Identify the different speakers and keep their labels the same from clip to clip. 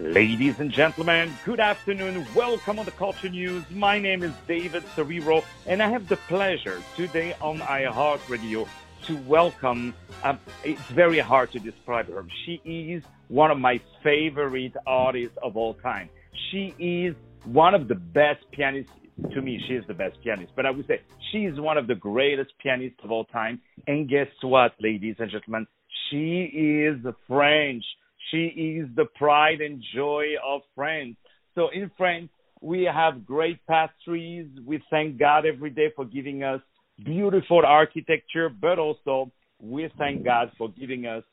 Speaker 1: Ladies and gentlemen, good afternoon. Welcome on the Culture News. My name is David Serero, and I have the pleasure today on iHeartRadio to welcome. Um, it's very hard to describe her. She is one of my favorite artists of all time. She is one of the best pianists. To me, she is the best pianist, but I would say she is one of the greatest pianists of all time. And guess what, ladies and gentlemen? She is French. She is the pride and joy of France. So in France, we have great pastries. We thank God every day for giving us beautiful architecture, but also we thank God for giving us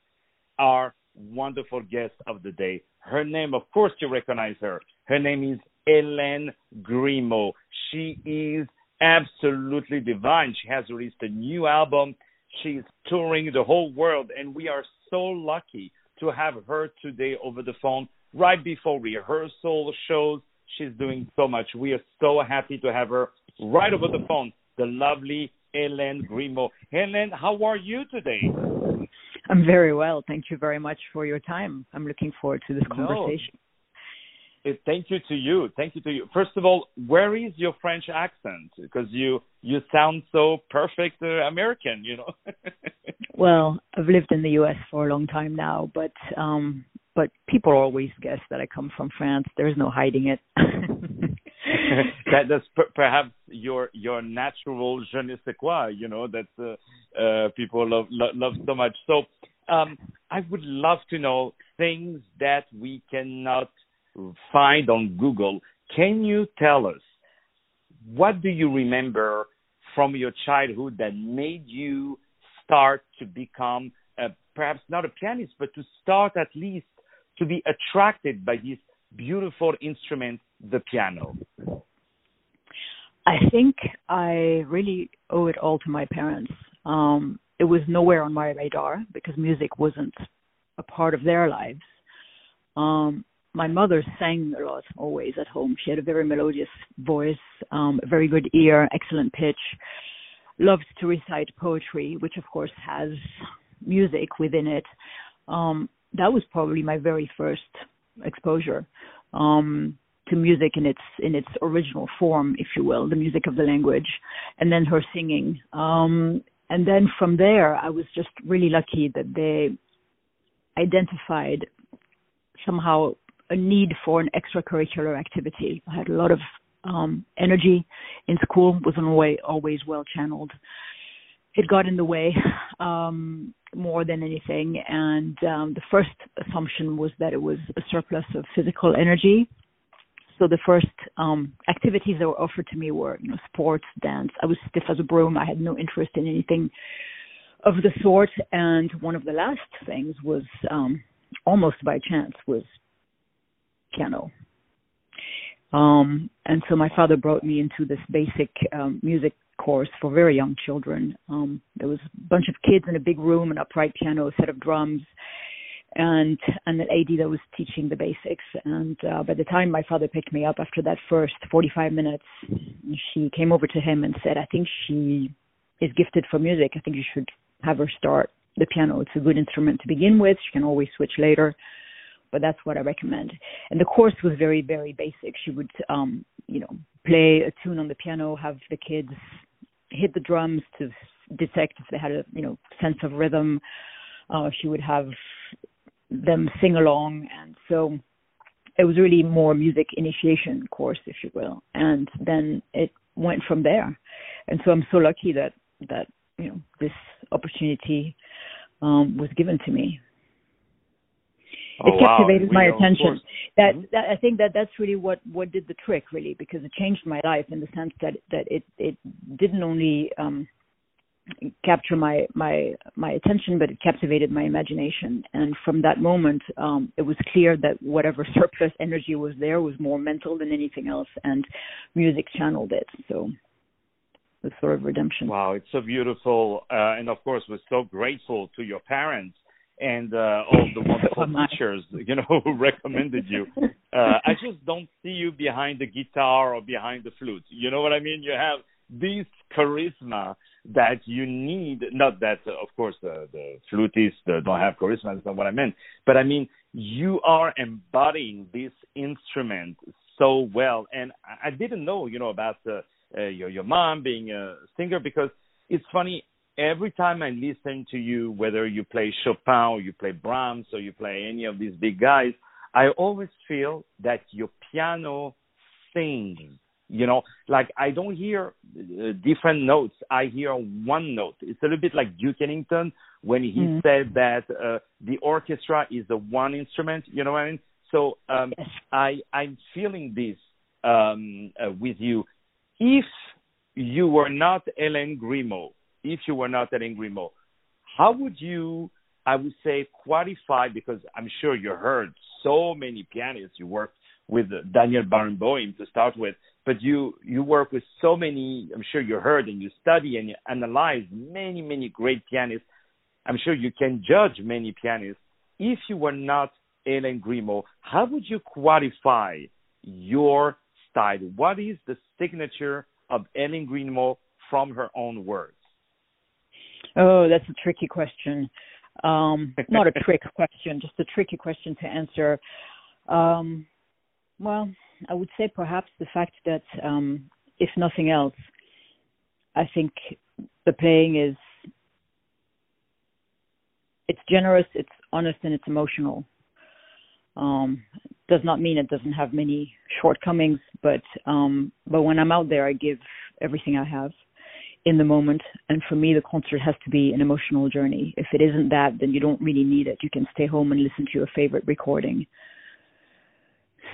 Speaker 1: our wonderful guest of the day. Her name, of course, you recognize her. Her name is Hélène Grimaud. She is absolutely divine. She has released a new album. She's touring the whole world, and we are so lucky to have her today over the phone right before rehearsal shows. She's doing so much. We are so happy to have her right over the phone, the lovely Hélène Grimaud. Hélène, how are you today?
Speaker 2: I'm very well. Thank you very much for your time. I'm looking forward to this conversation.
Speaker 1: No. Thank you to you. Thank you to you. First of all, where is your French accent? Because you you sound so perfect uh, American, you know.
Speaker 2: well, I've lived in the U.S. for a long time now, but um but people always guess that I come from France. There's no hiding it.
Speaker 1: that, that's per- perhaps your your natural je ne sais quoi, you know, that uh, uh, people love, love love so much. So, um, I would love to know things that we cannot find on Google. Can you tell us what do you remember from your childhood that made you start to become a, perhaps not a pianist, but to start at least to be attracted by this beautiful instrument, the piano?
Speaker 2: I think I really owe it all to my parents. Um, it was nowhere on my radar because music wasn't a part of their lives. Um, my mother sang a lot always at home. She had a very melodious voice, um, a very good ear, excellent pitch. Loved to recite poetry, which of course has music within it. Um, that was probably my very first exposure um, to music in its in its original form, if you will, the music of the language, and then her singing. Um, and then from there, I was just really lucky that they identified somehow a need for an extracurricular activity. I had a lot of um, energy in school, wasn't always, always well channeled. It got in the way um, more than anything, and um, the first assumption was that it was a surplus of physical energy. So the first um, activities that were offered to me were, you know, sports, dance. I was stiff as a broom. I had no interest in anything of the sort. And one of the last things was um, almost by chance was piano. Um, and so my father brought me into this basic um, music course for very young children. Um, there was a bunch of kids in a big room, an upright piano, a set of drums, and and an AD that was teaching the basics. And uh, by the time my father picked me up after that first 45 minutes, she came over to him and said, "I think she is gifted for music. I think you should have her start the piano. It's a good instrument to begin with. She can always switch later." But that's what I recommend. And the course was very, very basic. She would, um, you know, play a tune on the piano, have the kids hit the drums to detect if they had a, you know, sense of rhythm. Uh, she would have them sing along, and so it was really more music initiation course, if you will. And then it went from there. And so I'm so lucky that that you know this opportunity um, was given to me
Speaker 1: oh,
Speaker 2: it captivated
Speaker 1: wow.
Speaker 2: my attention. That,
Speaker 1: mm-hmm.
Speaker 2: that I think that that's really what what did the trick really because it changed my life in the sense that that it it didn't only um capture my my my attention but it captivated my imagination and from that moment um it was clear that whatever surplus energy was there was more mental than anything else and music channeled it so the sort of redemption
Speaker 1: wow it's so beautiful uh, and of course we're so grateful to your parents and uh, all the wonderful teachers, you know, who recommended you. Uh, I just don't see you behind the guitar or behind the flute. You know what I mean? You have this charisma that you need. Not that, uh, of course, the the flutists uh, don't have charisma. That's not what I meant. But I mean, you are embodying this instrument so well. And I didn't know, you know, about uh, uh, your your mom being a singer because it's funny. Every time I listen to you, whether you play Chopin or you play Brahms or you play any of these big guys, I always feel that your piano sings. You know, like I don't hear uh, different notes. I hear one note. It's a little bit like Duke Ellington when he mm. said that uh, the orchestra is the one instrument. You know what I mean? So um, I I'm feeling this um, uh, with you. If you were not Hélène Grimaud, if you were not Hélène Grimaud, how would you, I would say, qualify? Because I'm sure you heard so many pianists. You worked with Daniel Barenboim to start with, but you you work with so many. I'm sure you heard and you study and you analyze many many great pianists. I'm sure you can judge many pianists. If you were not Hélène Grimaud, how would you qualify your style? What is the signature of Hélène Grimaud from her own words?
Speaker 2: Oh, that's a tricky question. Um, not a trick question, just a tricky question to answer. Um, well, I would say perhaps the fact that, um, if nothing else, I think the playing is it's generous, it's honest, and it's emotional. Um, does not mean it doesn't have many shortcomings, but um, but when I'm out there, I give everything I have in the moment. And for me, the concert has to be an emotional journey. If it isn't that, then you don't really need it. You can stay home and listen to your favorite recording.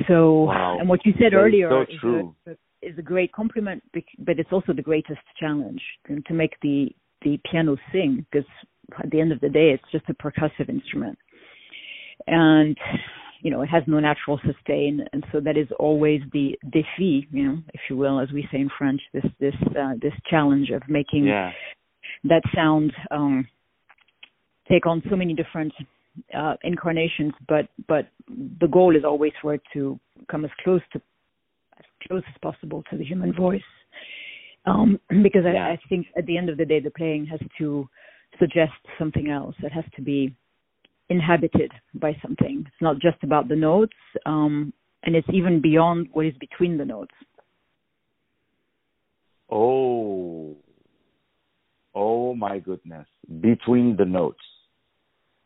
Speaker 2: So,
Speaker 1: wow.
Speaker 2: and what you said
Speaker 1: that
Speaker 2: earlier
Speaker 1: so
Speaker 2: is, a, is a great compliment, but it's also the greatest challenge to make the the piano sing because at the end of the day, it's just a percussive instrument. And you know, it has no natural sustain, and so that is always the défi, you know, if you will, as we say in French, this this uh, this challenge of making
Speaker 1: yeah.
Speaker 2: that sound um, take on so many different uh, incarnations, but but the goal is always for it to come as close to as close as possible to the human voice, um, because
Speaker 1: yeah.
Speaker 2: I, I think at the end of the day, the playing has to suggest something else. It has to be inhabited by something. It's not just about the notes, um, and it's even beyond what is between the notes.
Speaker 1: Oh, oh my goodness! Between the notes.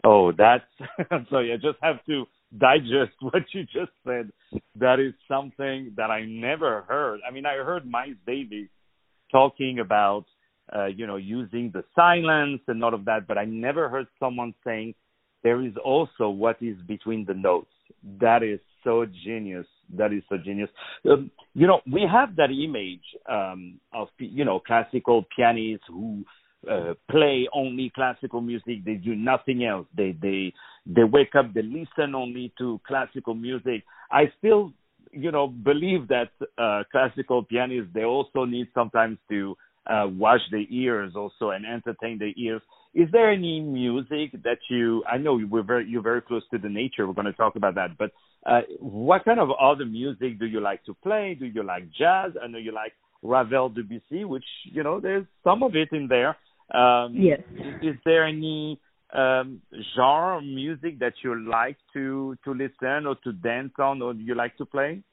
Speaker 1: Oh, that's I'm sorry. I just have to digest what you just said. That is something that I never heard. I mean, I heard Miles Davis talking about, uh, you know, using the silence and all of that, but I never heard someone saying there is also what is between the notes. That is so genius. That is so genius. Um, you know, we have that image um, of you know classical pianists who uh, play only classical music. They do nothing else. They they they wake up. They listen only to classical music. I still you know believe that uh, classical pianists they also need sometimes to uh, wash their ears also and entertain the ears is there any music that you? I know we're very you're very close to the nature. We're going to talk about that. But uh, what kind of other music do you like to play? Do you like jazz? I know you like Ravel, Debussy, which you know there's some of it in there. Um,
Speaker 2: yes.
Speaker 1: Is, is there any um, genre of music that you like to to listen or to dance on, or do you like to play?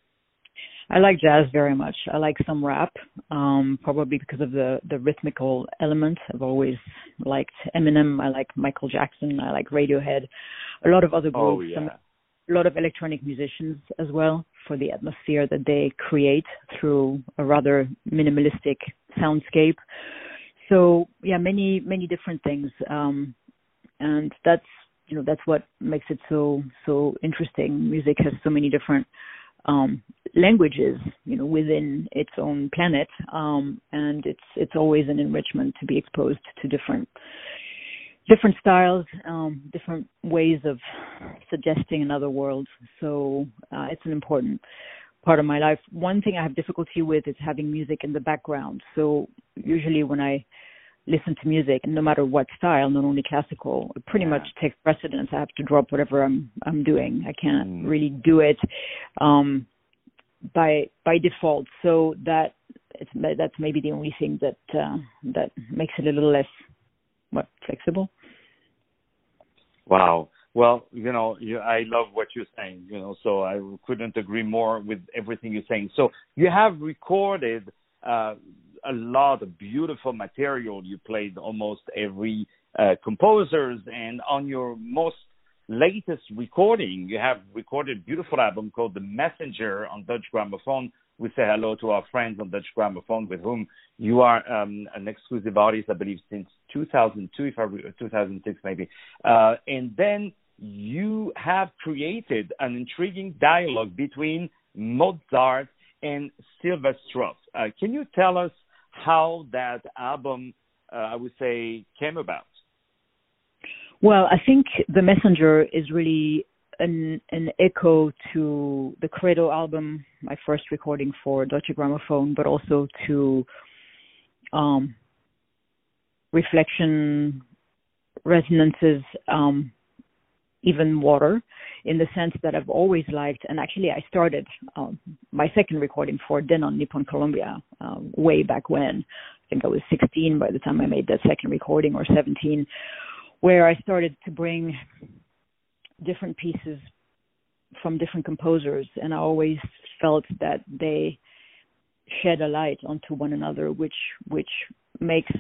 Speaker 2: I like jazz very much. I like some rap, um, probably because of the the rhythmical element. I've always liked Eminem. I like Michael Jackson. I like Radiohead. A lot of other
Speaker 1: oh,
Speaker 2: groups.
Speaker 1: Oh, yeah.
Speaker 2: a lot of electronic musicians as well for the atmosphere that they create through a rather minimalistic soundscape. So yeah, many many different things, um, and that's you know that's what makes it so so interesting. Music has so many different um, languages, you know, within its own planet, um, and it's it's always an enrichment to be exposed to different different styles, um, different ways of suggesting another world. So uh, it's an important part of my life. One thing I have difficulty with is having music in the background. So usually when I listen to music, no matter what style, not only classical, it pretty
Speaker 1: yeah.
Speaker 2: much takes precedence. I have to drop whatever I'm I'm doing. I can't
Speaker 1: mm.
Speaker 2: really do it um, by by default. So that it's that's maybe the only thing that uh, that makes it a little less what flexible.
Speaker 1: Wow, Well, you know, you, I love what you're saying. You know, so I couldn't agree more with everything you're saying. So you have recorded uh, a lot of beautiful material. You played almost every uh, composers, and on your most latest recording, you have recorded a beautiful album called The Messenger on Deutsche Grammophon. We say hello to our friends on Deutsche Grammophon with whom you are um, an exclusive artist, I believe, since 2002, if I re- 2006 maybe. Uh, and then you have created an intriguing dialogue between Mozart and Sylvestrov. Uh, can you tell us how that album, uh, I would say, came about?
Speaker 2: Well, I think The Messenger is really an, an echo to the Credo album, my first recording for Deutsche Grammophon, but also to um, reflection, resonances, um, even water, in the sense that I've always liked, and actually I started um, my second recording for Denon Nippon Columbia um, way back when. I think I was 16 by the time I made that second recording, or 17 where I started to bring different pieces from different composers, and I always felt that they shed a light onto one another, which which makes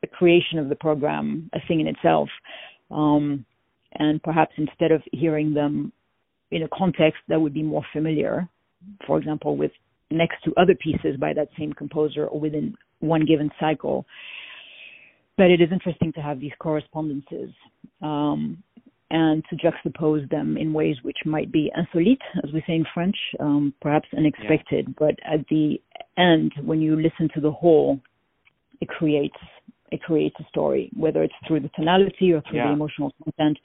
Speaker 2: the creation of the program a thing in itself. Um, and perhaps instead of hearing them in a context that would be more familiar, for example, with next to other pieces by that same composer or within one given cycle, but it is interesting to have these correspondences um, and to juxtapose them in ways which might be insolite, as we say in French, um, perhaps unexpected. Yeah. But at the end, when you listen to the whole, it creates it creates a story, whether it's through the tonality or through yeah. the emotional content.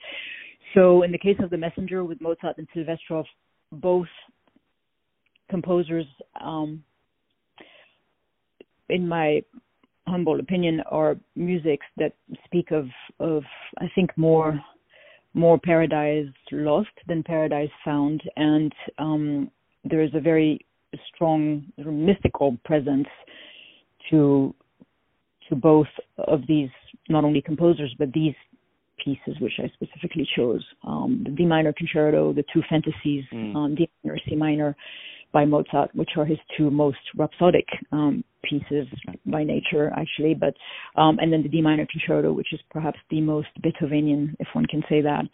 Speaker 2: So, in the case of the Messenger with Mozart and Sylvestrov, both composers, um, in my humble opinion, are musics that speak of of I think more more paradise lost than paradise found, and um, there is a very strong mystical presence to to both of these not only composers but these pieces which I specifically chose um, the D minor concerto, the two fantasies, mm. um, D minor, C minor by Mozart, which are his two most rhapsodic um, pieces by nature, actually. But um, and then the D minor concerto, which is perhaps the most Beethovenian, if one can say that.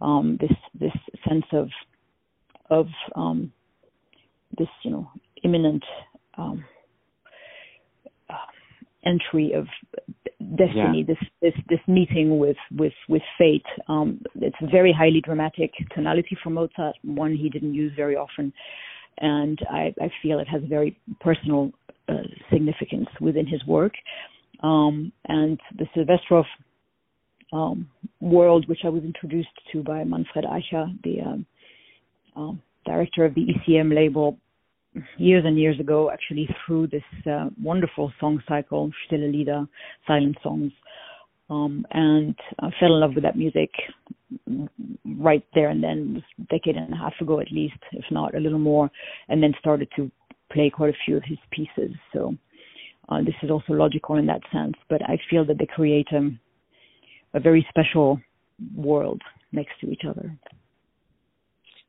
Speaker 2: Um, this this sense of of um, this you know imminent um, entry of destiny, yeah. this this this meeting with with with fate. Um, it's a very highly dramatic tonality for Mozart, one he didn't use very often and I, I feel it has very personal uh, significance within his work. Um, and the Sylvestrov um, world, which I was introduced to by Manfred Eicher, the um, um director of the ECM label, years and years ago, actually through this uh, wonderful song cycle, Stille Lieder, Silent Songs. Um, and I fell in love with that music right there and then, a decade and a half ago at least, if not a little more, and then started to play quite a few of his pieces. So uh, this is also logical in that sense, but I feel that they create um, a very special world next to each other.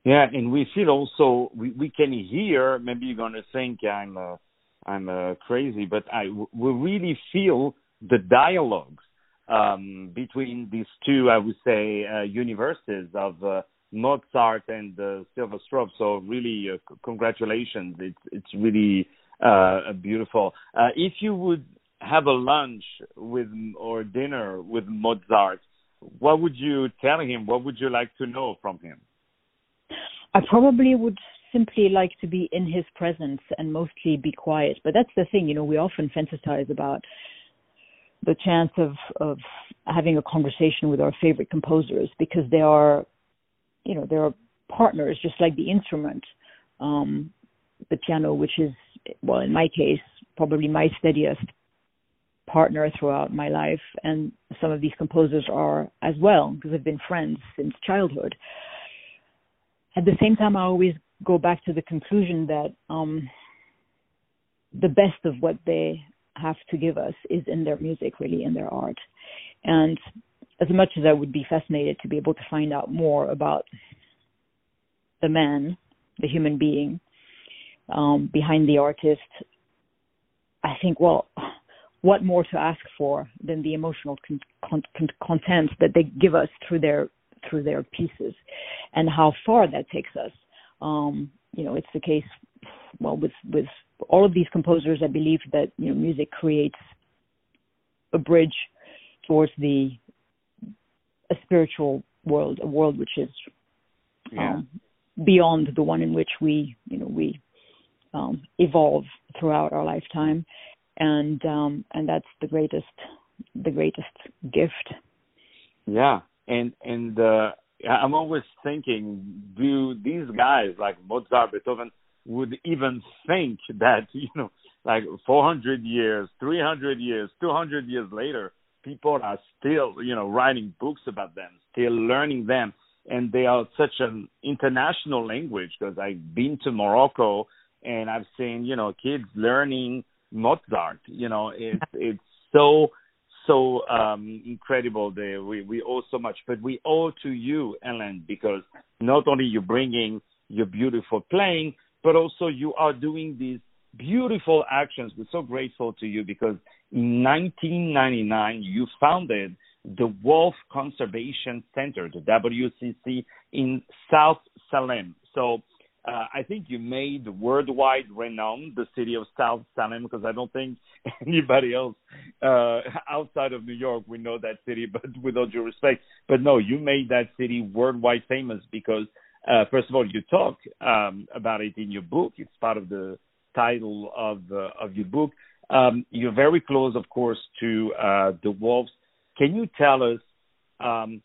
Speaker 1: Yeah, and we feel also we we can hear. Maybe you're gonna think I'm uh, I'm uh, crazy, but I we really feel the dialogues um, between these two, I would say, uh, universes of uh, Mozart and uh, Sylvestrov. So really, uh, congratulations! It's it's really uh, beautiful. If you would have a lunch with or dinner with Mozart, what would you tell him? What would you like to know from him?
Speaker 2: I probably would simply like to be in his presence and mostly be quiet. But that's the thing, you know, we often fantasize about the chance of of having a conversation with our favorite composers because they are you know they are partners just like the instrument um the piano which is well in my case probably my steadiest partner throughout my life and some of these composers are as well because they've been friends since childhood at the same time i always go back to the conclusion that um the best of what they have to give us is in their music, really, in their art. And as much as I would be fascinated to be able to find out more about the man, the human being um, behind the artist, I think, well, what more to ask for than the emotional con- con- content that they give us through their through their pieces, and how far that takes us. Um, you know, it's the case. Well, with with all of these composers, I believe that you know music creates a bridge towards the a spiritual world, a world which is
Speaker 1: yeah.
Speaker 2: um, beyond the one in which we, you know, we um, evolve throughout our lifetime, and um, and that's the greatest, the greatest gift.
Speaker 1: Yeah, and and uh, I'm always thinking, do these guys like Mozart, Beethoven would even think that you know, like 400 years, 300 years, 200 years later, people are still, you know, writing books about them, still learning them, and they are such an international language because I've been to Morocco and I've seen, you know, kids learning Mozart. You know, it's it's so so um incredible. They, we we owe so much, but we owe to you, Ellen, because not only you bringing your beautiful playing, but also you are doing these beautiful actions. We're so grateful to you because in 1999 you founded the Wolf Conservation Center, the WCC, in South Salem. So uh, I think you made worldwide renowned the city of South Salem because I don't think anybody else uh, outside of New York would know that city. But with all due respect, but no, you made that city worldwide famous because uh, first of all, you talk um, about it in your book. It's part of the title of uh, of your book. Um, you're very close, of course, to uh, the wolves. Can you tell us? Um,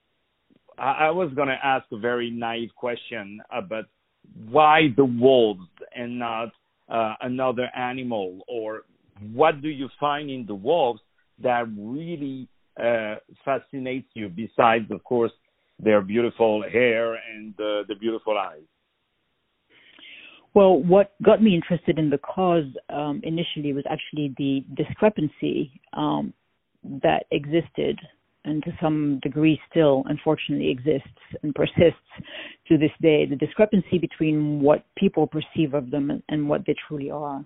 Speaker 1: I, I, was going to ask a very naive question, uh, but why the wolves and not uh, another animal, or what do you find in the wolves that really uh, fascinates you? Besides, of course, their beautiful hair and the beautiful eyes.
Speaker 2: Well, what got me interested in the cause um, initially was actually the discrepancy um, that existed and to some degree still unfortunately exists and persists to this day the discrepancy between what people perceive of them and, what they truly are.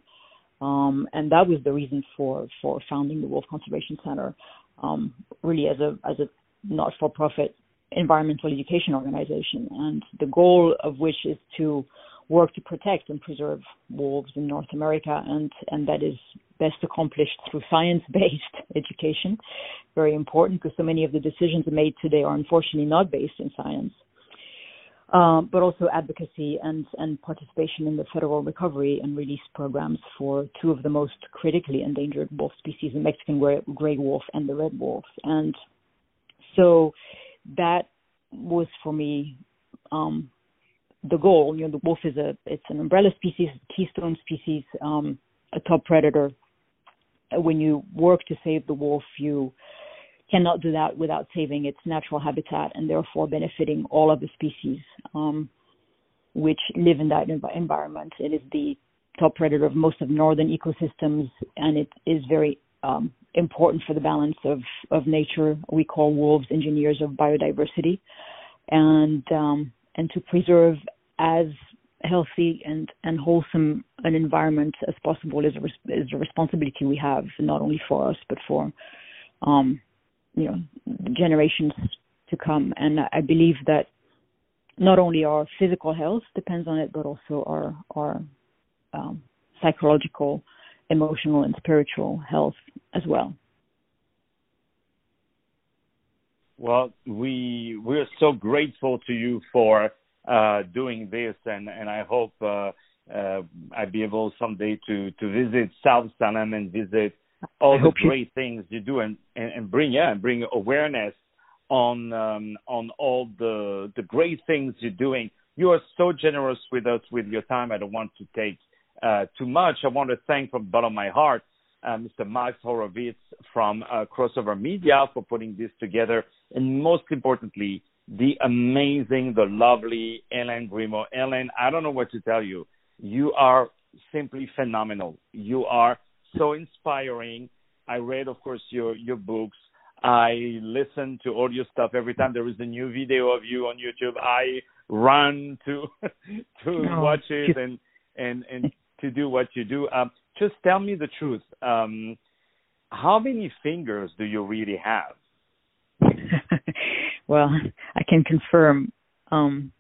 Speaker 2: Um, and that was the reason for for founding the wolf conservation center um, really as a as a not for profit environmental education organization. And the goal of which is to work to protect and preserve wolves in North America, and and that is best accomplished through science-based education. Very important because so many of the decisions made today are unfortunately not based in science. Um, but also advocacy and, and participation in the federal recovery and release programs for two of the most critically endangered wolf species, the Mexican gray wolf and the red wolf. And so that was for me um, the goal. You know, the wolf is a it's an umbrella species, keystone species, um, a top predator. When you work to save the wolf, you cannot do that without saving its natural habitat and therefore benefiting all of the species um, which live in that env- environment. It is the top predator of most of northern ecosystems, and it is very um, important for the balance of, of nature. We call wolves engineers of biodiversity, and um, and to preserve as healthy and, and wholesome an environment as possible is a, res- is a responsibility we have not only for us but for um, you know generations to come. And I believe that not only our physical health depends on it, but also our our um, psychological, emotional, and spiritual health as well.
Speaker 1: Well, we we're so grateful to you for uh, doing this, and and I hope uh, uh, I'll be able someday to to visit South Salem and visit all I the great you... things you do, and, and and bring yeah, and bring awareness on um, on all the the great things you're doing. You are so generous with us with your time. I don't want to take uh, too much. I want to thank from the bottom of my heart uh, Mr. Max Horowitz from uh, Crossover Media for putting this together, and most importantly, the amazing, the lovely Hélène Grimaud. Ellen, I don't know what to tell you. You are simply phenomenal. You are so inspiring. I read, of course, your your books. I listen to all your stuff every time there is a new video of you on YouTube. I run to to oh, watch it and and and to do what you do. Um, just tell me the truth. Um, how many fingers do you really have?
Speaker 2: well, I can confirm um,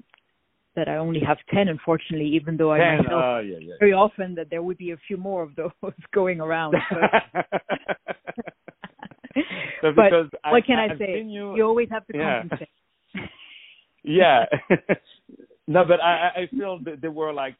Speaker 2: that I only have 10, unfortunately, even though I myself uh, yeah, yeah. very often that there would be a few more of those going around. But, so but what can I, I say? You, you, always have to yeah. compensate.
Speaker 1: yeah. no, but I, I feel that there were like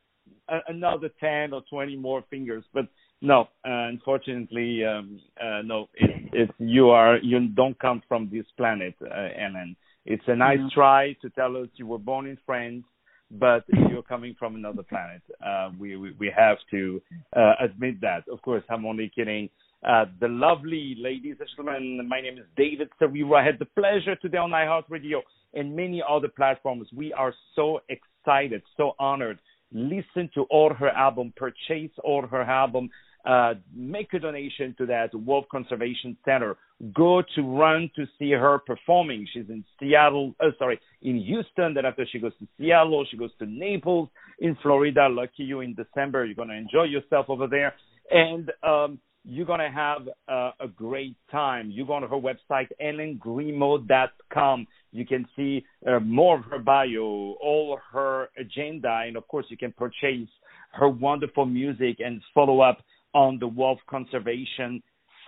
Speaker 1: another 10 or 20 more fingers, but no, uh, unfortunately, um, uh, no. It's, it's you are you don't come from this planet, uh, Ellen. It's a nice mm-hmm. try to tell us you were born in France, but you're coming from another planet. Uh, we, we we have to uh, admit that. Of course, I'm only kidding. Uh, the lovely ladies and gentlemen, my name is David Serero. I had the pleasure today on iHeartRadio and many other platforms. We are so excited, so honored. Listen to all her album, purchase all her album uh, make a donation to that Wolf Conservation Center. Go to run to see her performing. She's in Seattle, uh, sorry, in Houston. Then after she goes to Seattle, she goes to Naples in Florida. Lucky you in December. You're going to enjoy yourself over there. And um, you're going to have uh, a great time. You go on her website, helenegrimaud.com. You can see uh, more of her bio, all her agenda, and of course, you can purchase her wonderful music and follow up on the Wolf Conservation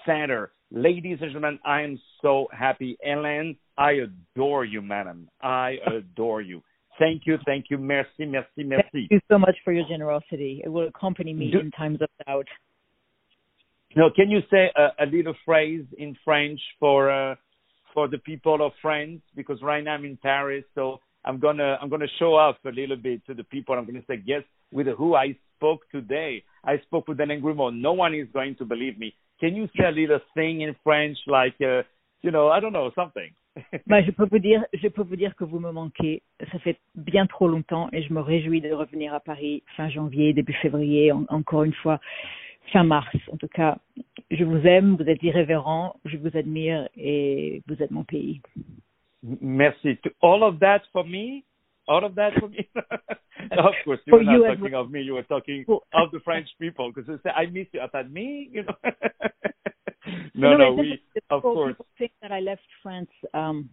Speaker 1: Center. Ladies and gentlemen, I am so happy. Ellen, I adore you, madam. I adore you. Thank you, thank you. Merci, merci, merci.
Speaker 2: Thank you so much for your generosity. It will accompany me Do, in times of doubt.
Speaker 1: No, can you say a, a little phrase in French for uh, for the people of France? Because right now I'm in Paris, so I'm gonna I'm gonna show off a little bit to the people. I'm gonna say yes with who I spoke today. I spoke with Hélène Grimaud. No one is going to believe me. Can you say a little thing in French, like, uh, you know, I don't know, something?
Speaker 2: bah, je peux vous dire, je peux vous dire que vous me manquez. Ça fait bien trop longtemps et je me réjouis de revenir à Paris fin janvier, début février, en, encore une fois fin mars. En tout cas, je vous aime, vous êtes irrévérent, je vous admire et vous êtes mon pays.
Speaker 1: Merci. To all of that for me, all of that for me? of course, you were not you talking of me. You were talking of the French people because they say, "I miss you." I thought, me, you know? no, no, no we of course.
Speaker 2: People think that I left France um,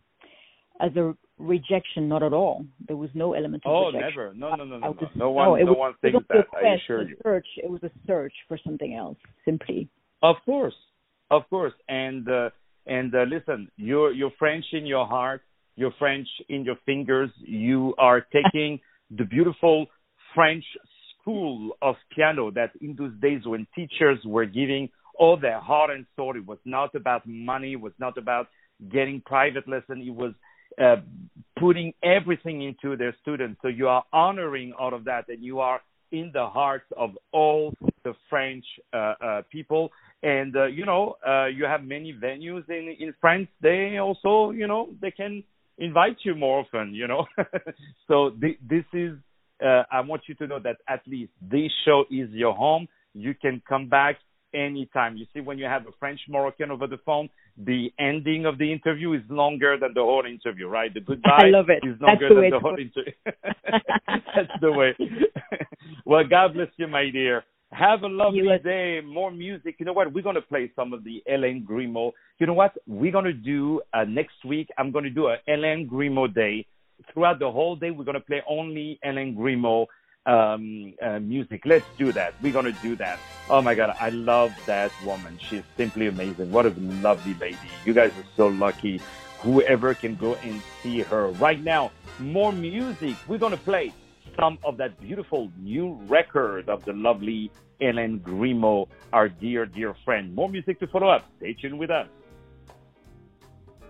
Speaker 2: as a rejection. Not at all. There was no element of
Speaker 1: oh,
Speaker 2: rejection.
Speaker 1: never. No, no, no, no. Was, no, one, no, no was, one thinks that. I assure you.
Speaker 2: Search. It was a search for something else, simply.
Speaker 1: Of course, of course, and uh, and uh, listen, you're you're French in your heart you're French in your fingers. You are taking the beautiful French school of piano that in those days when teachers were giving all their heart and soul, it was not about money, it was not about getting private lesson, it was uh, putting everything into their students. So you are honoring all of that, and you are in the hearts of all the French uh, uh, people. And uh, you know, uh, you have many venues in in France. They also, you know, they can invite you more often, you know. so th- this is, uh, I want you to know that at least this show is your home. You can come back anytime. You see, when you have a French Moroccan over the phone, the ending of the interview is longer than the whole interview, right? The goodbye
Speaker 2: I love it.
Speaker 1: is longer
Speaker 2: That's
Speaker 1: than the whole interview. That's the way. well, God bless you, my dear. Have a lovely day. More music. You know what? We're going to play some of the Hélène Grimaud. You know what? We're going to do uh, next week. I'm going to do a Hélène Grimaud day. Throughout the whole day, we're going to play only Hélène Grimaud um, uh, music. Let's do that. We're going to do that. Oh my God. I love that woman. She's simply amazing. What a lovely lady. You guys are so lucky. Whoever can go and see her right now. More music. We're going to play some of that beautiful new record of the lovely Hélène Grimaud, our dear, dear friend. More music to follow up. Stay tuned with us.